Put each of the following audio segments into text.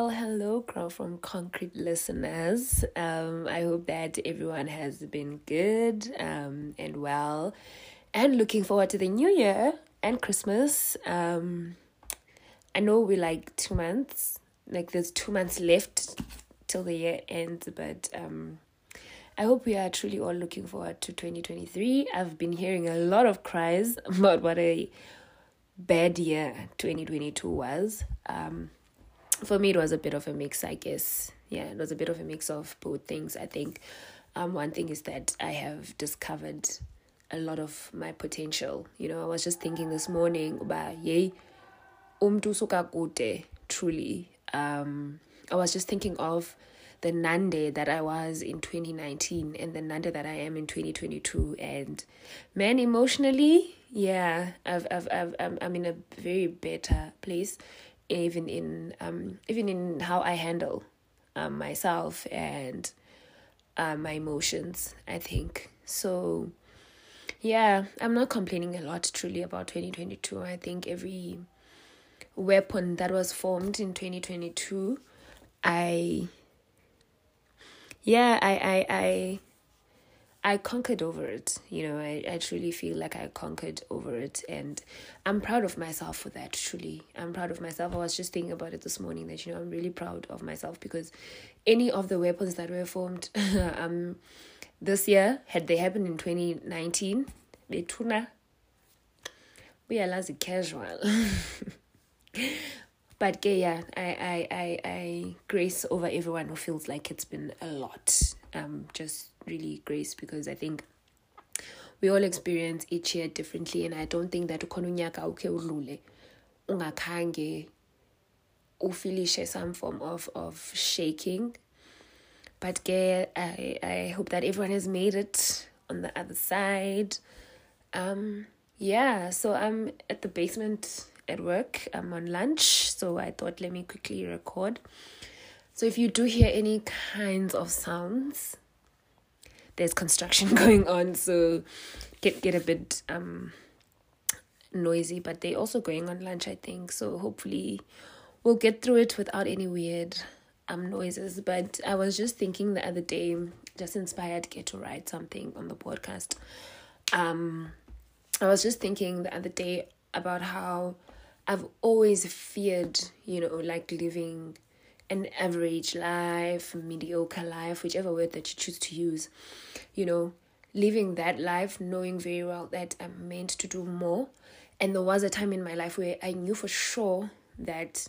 Well, hello, Girl from Concrete listeners. Um, I hope that everyone has been good um, and well and looking forward to the new year and Christmas. Um, I know we're like two months, like there's two months left till the year ends, but um, I hope we are truly all looking forward to 2023. I've been hearing a lot of cries about what a bad year 2022 was. Um, for me, it was a bit of a mix, I guess. Yeah, it was a bit of a mix of both things. I think um, one thing is that I have discovered a lot of my potential. You know, I was just thinking this morning about yay, umtu kude, truly. Um, I was just thinking of the Nande that I was in 2019 and the Nande that I am in 2022. And man, emotionally, yeah, I've, I've, I've, I'm, I'm in a very better place even in um, even in how I handle um, myself and uh, my emotions. I think so. Yeah, I'm not complaining a lot truly about 2022. I think every weapon that was formed in 2022, I yeah, I I I I conquered over it. You know, I, I truly feel like I conquered over it. And I'm proud of myself for that, truly. I'm proud of myself. I was just thinking about it this morning that, you know, I'm really proud of myself because any of the weapons that were formed um, this year, had they happened in 2019, betuna, we are lazy casual. but yeah, I, I, I, I grace over everyone who feels like it's been a lot. Um, just really grace because I think we all experience each year differently and I don't think that ukhona unyaka ukhe udlule ungakhange ufilishe some form of of shaking. But ke I I hope that everyone has made it on the other side. Um yeah so I'm at the basement at work. I'm on lunch so I thought let me quickly record so if you do hear any kinds of sounds there's construction going on, so get get a bit um noisy. But they're also going on lunch, I think. So hopefully, we'll get through it without any weird um noises. But I was just thinking the other day, just inspired get to write something on the podcast. Um, I was just thinking the other day about how I've always feared, you know, like living an average life, mediocre life, whichever word that you choose to use, you know, living that life knowing very well that I'm meant to do more. And there was a time in my life where I knew for sure that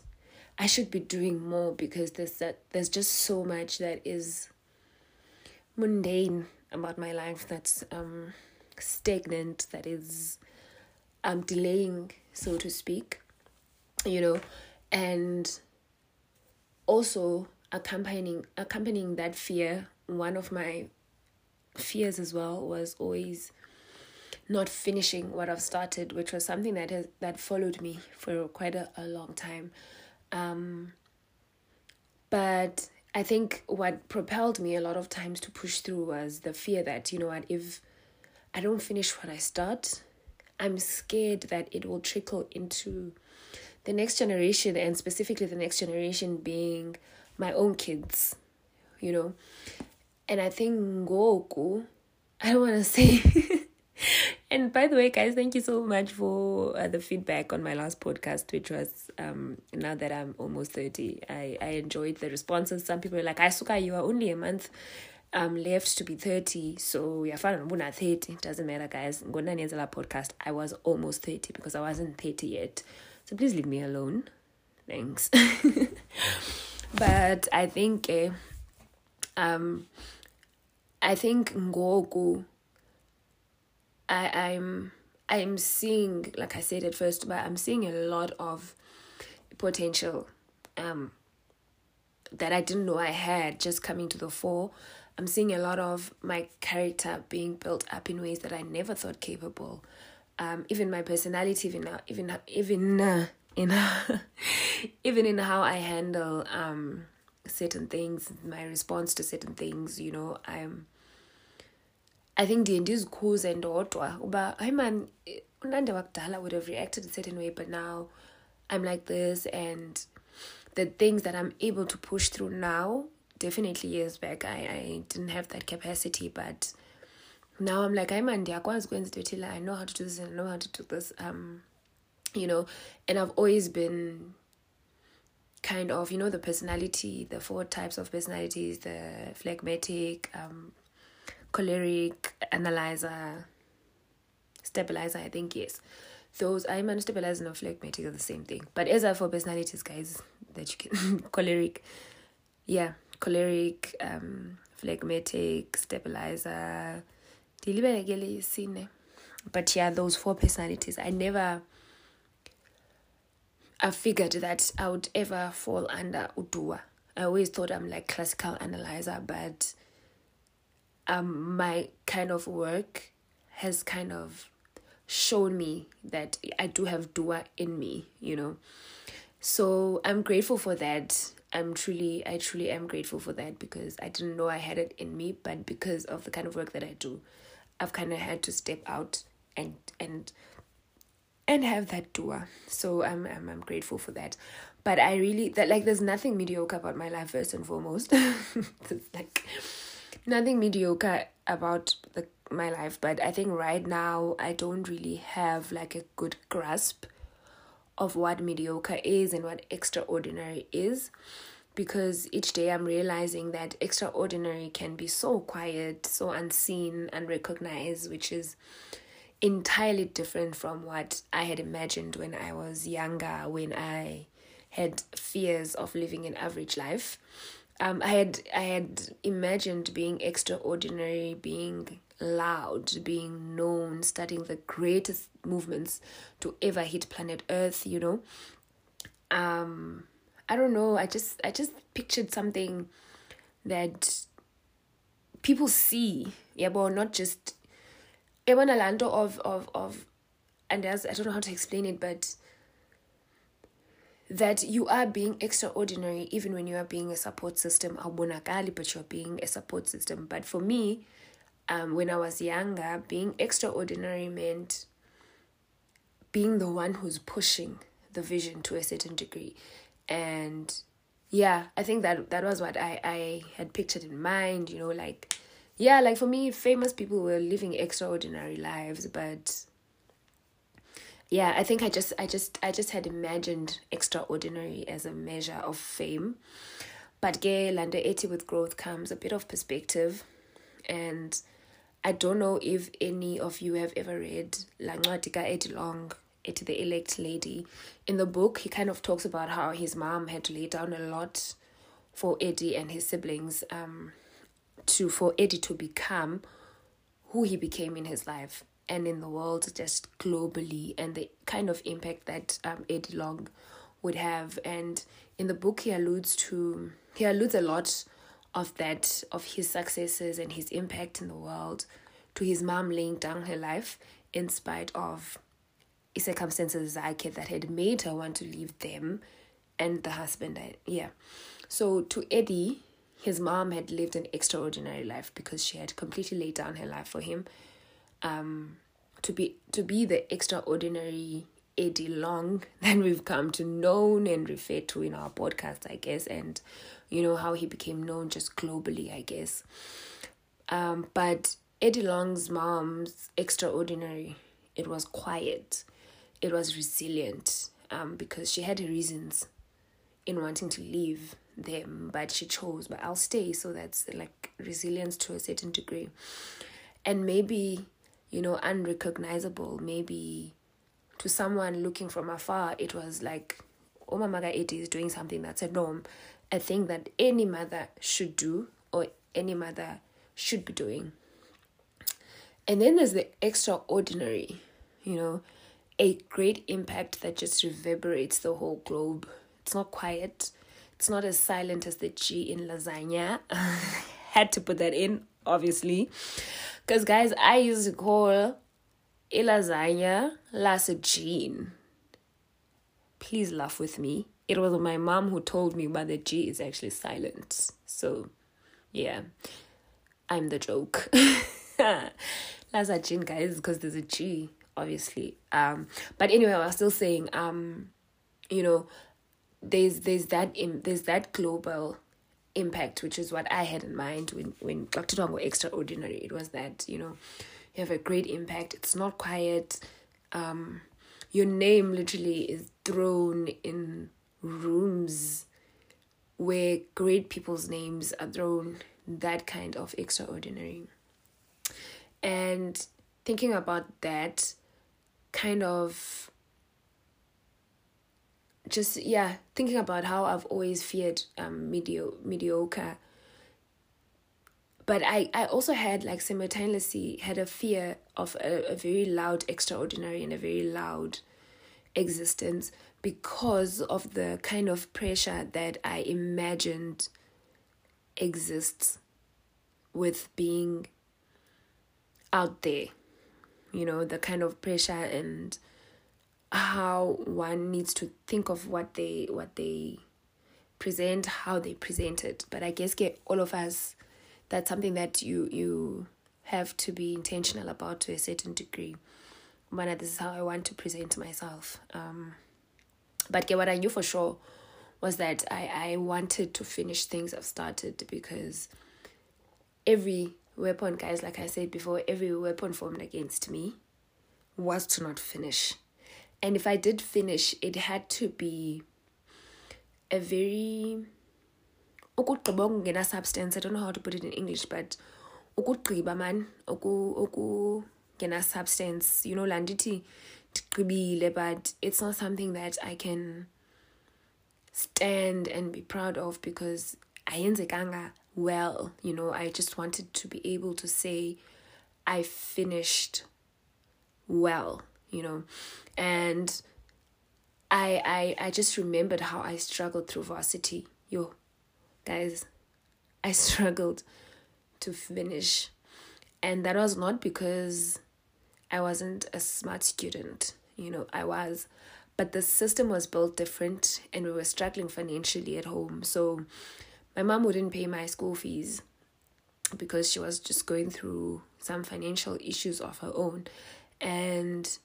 I should be doing more because there's that there's just so much that is mundane about my life that's um stagnant that is um delaying so to speak you know and also accompanying accompanying that fear one of my fears as well was always not finishing what I've started, which was something that has that followed me for quite a, a long time. Um, but I think what propelled me a lot of times to push through was the fear that, you know what, if I don't finish what I start, I'm scared that it will trickle into the next generation and specifically the next generation being my own kids you know? And i think ngoku i don't want to say and by the way guys thank you so much for uh, the feedback on my last podcast which was um now that i'm almost 30 i i enjoyed the responses. Some people were like asuka you are only a month um left to be 30 so uyafana noba una 30 it doesn't matter guys. Podcast i was almost 30 because i wasn't 30 yet so please leave me alone. Thanks. but I think uh, um I think ngoku I I'm I'm seeing like I said at first but I'm seeing a lot of potential um that I didn't know I had just coming to the fore. I'm seeing a lot of my character being built up in ways that I never thought capable um, even my personality, even uh, even even uh, in even in how I handle um certain things, my response to certain things, you know, I'm. I think the ndizikhuze ndodwa uba hayi man unande wakudala would have reacted a certain way but now I'm like this and the things that I'm able to push through now, definitely years back, I, I didn't have that capacity, but now I'm like, I'm I know how to do this and I know how to do this. Um, you know, and I've always been kind of, you know, the personality, the four types of personalities, the phlegmatic, um, choleric, analyzer, stabilizer, I think, yes. Those, I'm a stabilizer and phlegmatic are the same thing. But as are for personalities, guys, that you can, choleric, yeah, choleric, um, phlegmatic, stabilizer, but yeah, those four personalities, I never I figured that I would ever fall under Udua. I always thought I'm like classical analyzer, but um my kind of work has kind of shown me that I do have Dua in me, you know. So I'm grateful for that. I'm truly I truly am grateful for that because I didn't know I had it in me, but because of the kind of work that I do, I've kind of had to step out and and and have that door. So I'm I'm I'm grateful for that. But I really that like there's nothing mediocre about my life first and foremost. there's like nothing mediocre about the my life, but I think right now I don't really have like a good grasp of what mediocre is and what extraordinary is because each day I'm realizing that extraordinary can be so quiet, so unseen, unrecognized, which is entirely different from what I had imagined when I was younger, when I had fears of living an average life. Um, I had I had imagined being extraordinary, being loud, being known, starting the greatest movements to ever hit planet Earth, you know. Um I don't know, I just I just pictured something that people see. Yeah, but not just a lando of of of and as I don't know how to explain it, but that you are being extraordinary even when you are being a support system awubonakali but you're being a support system but for me um when i was younger being extraordinary meant being the one who's pushing the vision to a certain degree and yeah i think that that was what i i had pictured in mind you know like yeah like for me famous people were living extraordinary lives but yeah i think i just i just i just had imagined extraordinary as a measure of fame. But gay landa 80 with growth comes a bit of perspective. And i don't know if any of you have ever read lancwadika eddie long to the elect lady. In the book, he kind of talks about how his mom had to lay down a lot for Eddie and his siblings um, to for Eddie to become who he became in his life and in the world just globally and the kind of impact that um, Eddie Long would have and in the book he alludes to he alludes a lot of that of his successes and his impact in the world to his mom laying down her life in spite of circumstances zakhe that had made her want to leave them and the husband yeah. So to eddie his mom had lived an extraordinary life because she had completely laid down her life for him. Um to be to be the extraordinary eddie long that we've come to known and refer to in our podcast i guess and you know how he became known just globally i guess. Um but eddie long's mom's extraordinary it was quiet it was resilient um, because she had her reasons in wanting to leave them, but she chose, but I'll stay. So that's like resilience to a certain degree. And maybe, you know, unrecognizable, maybe to someone looking from afar, it was like, oh, my mother, is doing something that's a norm, a thing that any mother should do or any mother should be doing. And then there's the extraordinary, you know, a great impact that just reverberates the whole globe. It's not quiet. It's not as silent as the G in lasagna. Had to put that in, obviously. Because, guys, I used to call a lasagna lasagine. Please laugh with me. It was my mom who told me, but the G is actually silent. So, yeah, I'm the joke. lasagine, guys, because there's a G obviously. Um, but anyway, I was still saying, um, you know, there's there's that in there's that global impact, which is what I had in mind when when Dr. Tongo extraordinary. It was that you know you have a great impact. It's not quiet. Um, your name literally is thrown in rooms where great people's names are thrown. That kind of extraordinary. And thinking about that kind of just yeah thinking about how i've always feared um medio- mediocre. But i i also had like simultaneously had a fear of a, a very loud extraordinary and a very loud existence because of the kind of pressure that i imagined exists with being out there you know the kind of pressure and how one needs to think of what they what they present how they present it. But i guess get all of us that's something that you you have to be intentional about to a certain degree. But this is how i want to present myself. Um but get what i knew for sure was that i i wanted to finish things i've started because every weapon, guys, like I said before, every weapon formed against me was to not finish. And if I did finish, it had to be a very ukugqiba substance. I don't know how to put it in English, but ukugqiba man, substance, you know, landiti but it's not something that I can stand and be proud of because ayenzekanga well. You know, I just wanted to be able to say, I finished well, you know, and I I I just remembered how I struggled through varsity. Yo, guys, I struggled to finish, and that was not because I wasn't a smart student. You know, I was, but the system was built different, and we were struggling financially at home. So my mom wouldn't pay my school fees because she was just going through some financial issues of her own. And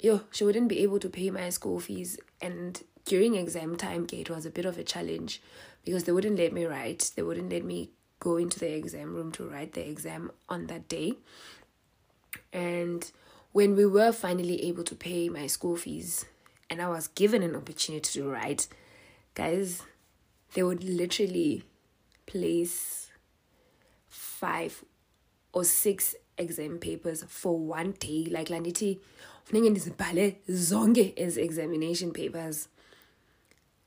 yo she wouldn't be able to pay my school fees. And during exam time it was a bit of a challenge because they wouldn't let me write. They wouldn't let me go into the exam room to write the exam on that day. And when we were finally able to pay my school fees and i was given an opportunity to write guys they would literally place five or six exam papers for one day. Like la ndithi funeke ndizibhale zonke ezi examination papers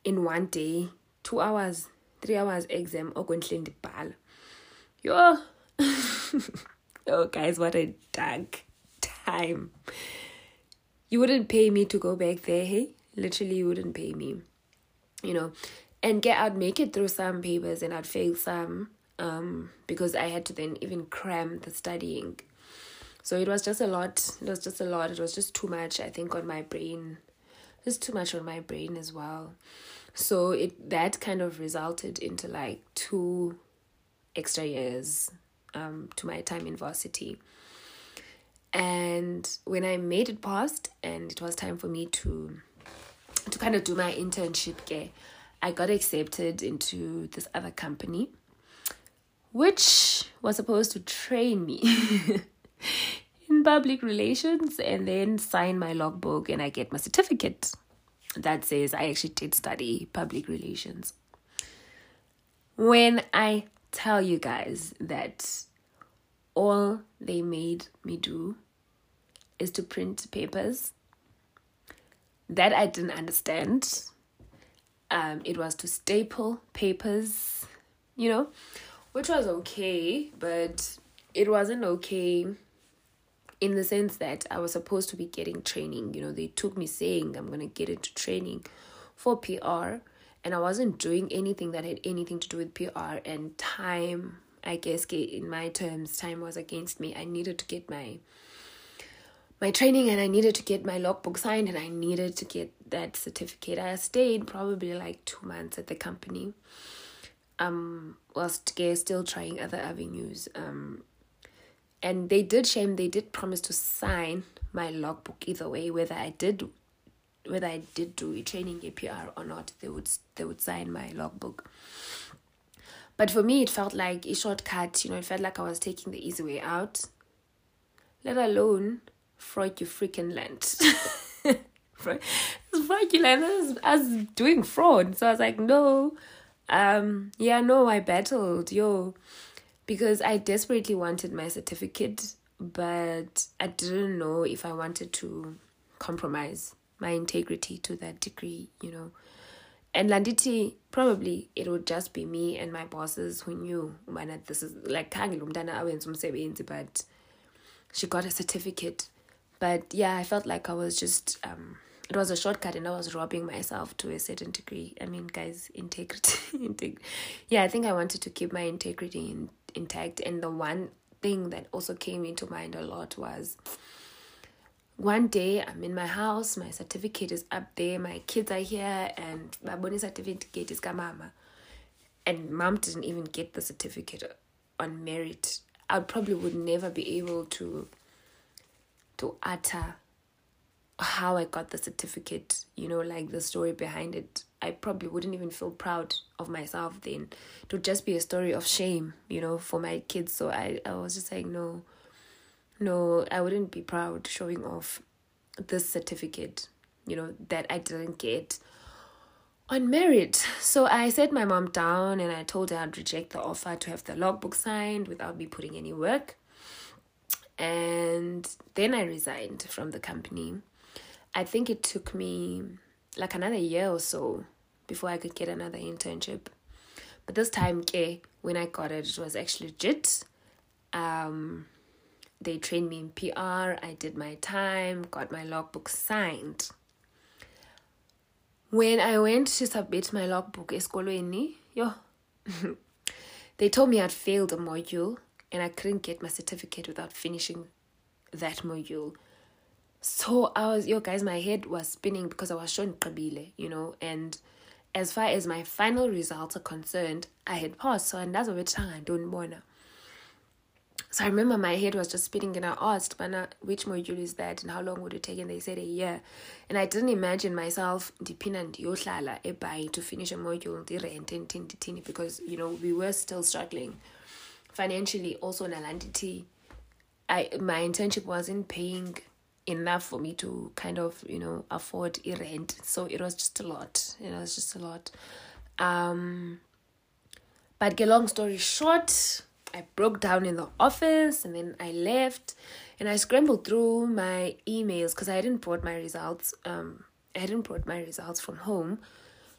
in one day. Two hours three hours exam okwenhle ndibhala. Yo! Oh guys what a dark time. You wouldn't pay me to go back there hey? Literally you wouldn't pay me. You know and get I'd make it through some papers and I'd fail some um because I had to then even cram the studying. So it was just a lot. It was just a lot. It was just too much, I think, on my brain. Just too much on my brain as well. So it that kind of resulted into like two extra years um to my time in varsity. And when I made it past and it was time for me to to kind of do my internship, okay, I got accepted into this other company, which was supposed to train me in public relations and then sign my logbook and I get my certificate that says I actually did study public relations. When I tell you guys that all they made me do is to print papers that I didn't understand um, it was to staple papers, you know, which was okay, but it wasn't okay in the sense that I was supposed to be getting training. You know, they took me saying I'm going to get into training for PR, and I wasn't doing anything that had anything to do with PR and time. I guess in my terms, time was against me. I needed to get my my training and I needed to get my logbook signed and I needed to get that certificate. I stayed probably like two months at the company. Um whilst still trying other avenues. Um and they did shame they did promise to sign my logbook either way, whether I did whether I did do a training APR or not, they would they would sign my logbook. But for me, it felt like a shortcut. You know, it felt like I was taking the easy way out. Let alone fraud you freaking land. fraudulent as, as doing fraud. So I was like, no, um, yeah, no, I battled, yo, because I desperately wanted my certificate, but I didn't know if I wanted to compromise my integrity to that degree, you know. And Landiti, probably it would just be me and my bosses who knew when this is like but she got a certificate. But yeah, I felt like I was just um it was a shortcut and I was robbing myself to a certain degree. I mean, guys, integrity. integ- yeah, I think I wanted to keep my integrity in, intact. And the one thing that also came into mind a lot was one day I'm in my house, my certificate is up there, my kids are here, and my bonus certificate is mama. And mom didn't even get the certificate on merit. I probably would never be able to to utter how I got the certificate, you know, like the story behind it. I probably wouldn't even feel proud of myself then. It would just be a story of shame, you know, for my kids. So I, I was just like, no, no, I wouldn't be proud showing off this certificate, you know, that I didn't get on merit. So I set my mom down and I told her I'd reject the offer to have the logbook signed without me putting any work. And then I resigned from the company I think it took me like another year or so before I could get another internship. But this time, okay, when I got it, it was actually legit. Um, they trained me in PR. I did my time, got my logbook signed. When I went to submit my logbook, eskolweni, yo, they told me I'd failed a module and I couldn't get my certificate without finishing that module. So I was, yo guys, my head was spinning because I was shown Kabile, you know, and as far as my final results are concerned, I had passed. So and that's what I don't wanna. So I remember my head was just spinning and I asked, Bana, which module is that and how long would it take? And they said a year. And I didn't imagine myself ndiyohlala eBhayi to finish a module because, you know, we were still struggling financially. Also Nalanditi, I my internship wasn't paying enough for me to kind of you know afford a rent. So it was just a lot. It was just a lot. Um but get long story short i broke down in the office and then i left and i scrambled through my emails because i hadn't brought my results um i hadn't brought my results from home.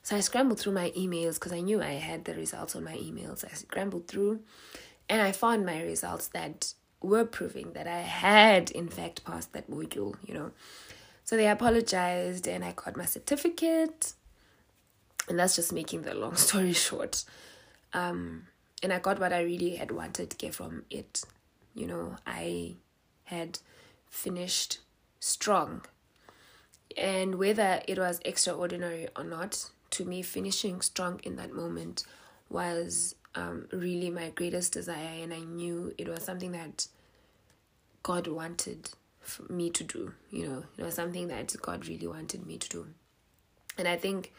So i scrambled through my emails because i knew i had the results on my emails. I scrambled through and i found my results that were proving that I had, in fact, passed that module, you know. So they apologized and I got my certificate. And that's just making the long story short. Um, and I got what I really had wanted to get from it. You know, I had finished strong. And whether it was extraordinary or not, to me, finishing strong in that moment was um, really my greatest desire, and I knew it was something that God wanted me to do. You know, it was something that God really wanted me to do. And I think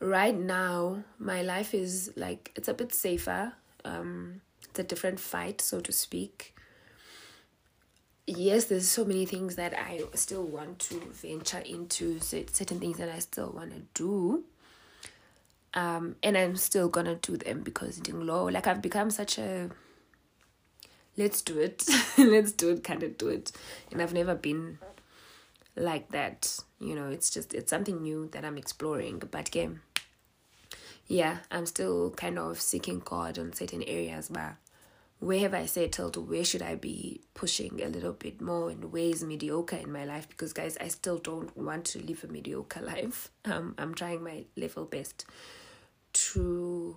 right now my life is like it's a bit safer. Um, it's a different fight, so to speak. Yes, there's so many things that I still want to venture into, certain things that I still want to do um, and I'm still gonna do them because in law, like I've become such a let's do it, let's do it, kind of do it, and I've never been like that. You know, it's just it's something new that I'm exploring. But game, yeah, I'm still kind of seeking God on certain areas, but where have I settled? Where should I be pushing a little bit more? And where is mediocre in my life? Because guys, I still don't want to live a mediocre life. Um, I'm trying my level best to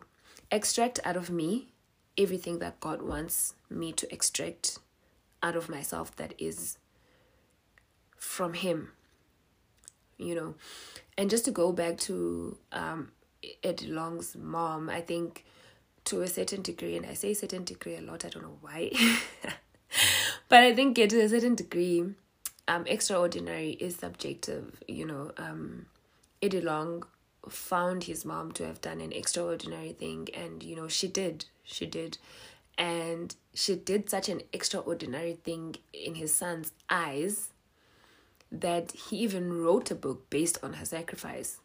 extract out of me everything that God wants me to extract out of myself that is from Him. You know, and just to go back to um, Ed Long's mom, I think to a certain degree, and I say certain degree a lot, I don't know why, but I think to a certain degree, um, extraordinary is subjective. You know, um, Eddie Long found his mom to have done an extraordinary thing, and you know, she did. She did. And she did such an extraordinary thing in his son's eyes that he even wrote a book based on her sacrifice,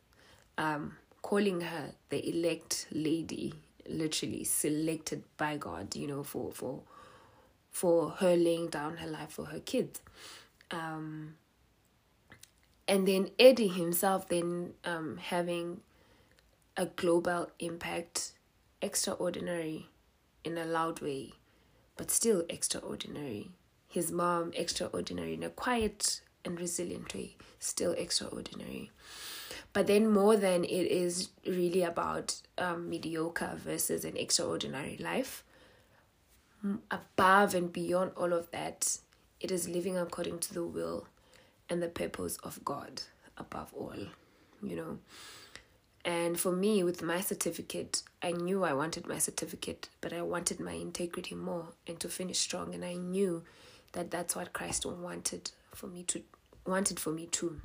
um, calling her the elect lady, literally selected by God, you know, for for for her laying down her life for her kids. Um, and then Eddie himself then um, having a global impact, extraordinary in a loud way, but still extraordinary. His mom, extraordinary in a quiet and resilient way, still extraordinary. But then, more than it is really about um, mediocre versus an extraordinary life, above and beyond all of that, it is living according to the will and the purpose of God above all, you know. And for me, with my certificate, I knew I wanted my certificate, but I wanted my integrity more and to finish strong. And I knew that that's what Christ wanted for me to wanted for me too.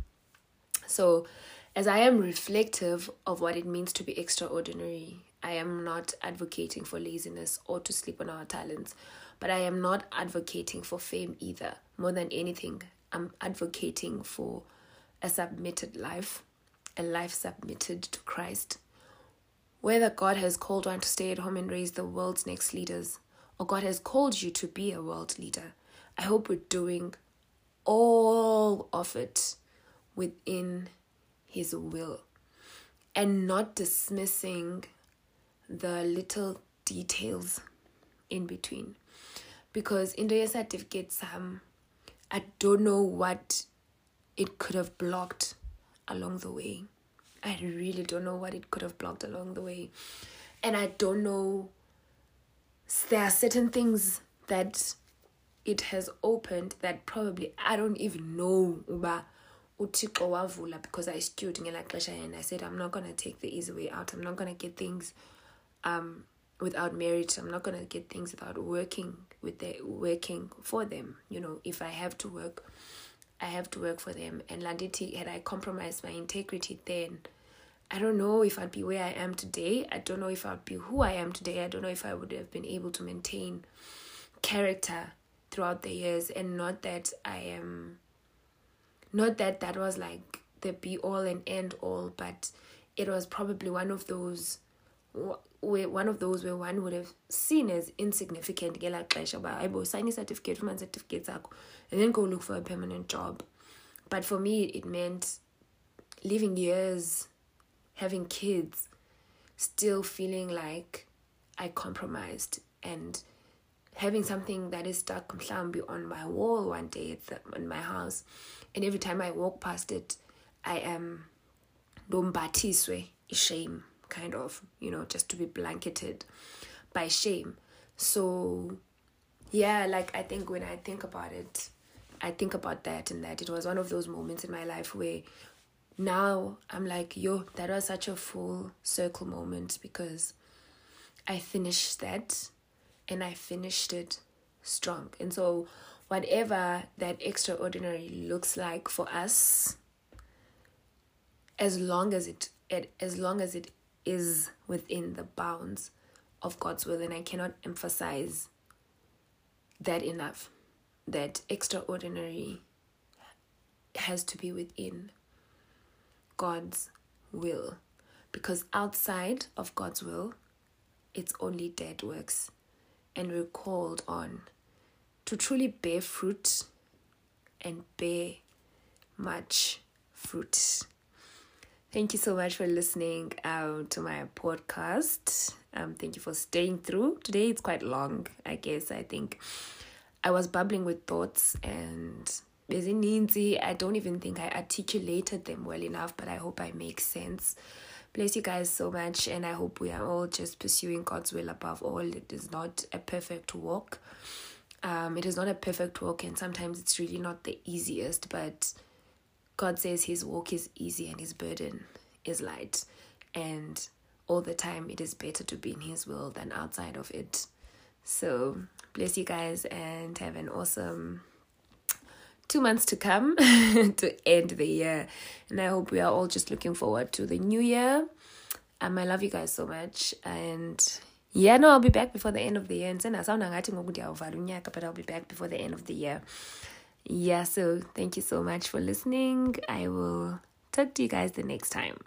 So, as I am reflective of what it means to be extraordinary, I am not advocating for laziness or to sleep on our talents, but I am not advocating for fame either. More than anything, I'm advocating for a submitted life, a life submitted to Christ. Whether God has called one to stay at home and raise the world's next leaders, or God has called you to be a world leader, I hope we're doing all of it within His will and not dismissing the little details in between. Because in the certificates, um, I don't know what it could have blocked along the way. I really don't know what it could have blocked along the way. And I don't know, there are certain things that it has opened that probably I don't even know uba because I stood ngelaa xesha and I said I'm not gonna take the easy way out. I'm not gonna get things um without marriage. I'm not gonna get things without working with the working for them. You know, if I have to work, I have to work for them. And Landiti, had I compromised my integrity then, I don't know if I'd be where I am today. I don't know if I'd be who I am today. I don't know if I would have been able to maintain character throughout the years and not that I am not that that was like the be all and end all, but it was probably one of those where one of those where one would have seen as insignificant get ngelaa xesha uba ayibo sign fumane certificate zakho and then go look for a permanent job. But for me it meant living years having kids still feeling like i compromised and having something that is stuck mhlambi on my wall one day in my house. And every time i walk past it i am ndombathiswe shame kind of, you know, just to be blanketed by shame. So, yeah, like I think when I think about it, I think about that and that it was one of those moments in my life where now I'm like, yo, that was such a full circle moment because I finished that and I finished it strong. And so, whatever that extraordinary looks like for us, as long as it, it as long as it is within the bounds of God's will. And I cannot emphasize that enough. That extraordinary has to be within God's will. Because outside of God's will, it's only dead works. And we're called on to truly bear fruit and bear much fruit. Thank you so much for listening um, to my podcast. Um, thank you for staying through. Today it's quite long, I guess. I think I was bubbling with thoughts and Bezininzi. I don't even think I articulated them well enough, but I hope I make sense. Bless you guys so much, and I hope we are all just pursuing God's will above all. It is not a perfect walk. Um, it is not a perfect walk, and sometimes it's really not the easiest, but God says his walk is easy and his burden is light. And all the time, it is better to be in his will than outside of it. So, bless you guys and have an awesome two months to come to end the year. And I hope we are all just looking forward to the new year. Um, I love you guys so much. And yeah, no, I'll be back before the end of the year. And but I'll be back before the end of the year. Yeah, so thank you so much for listening. I will talk to you guys the next time.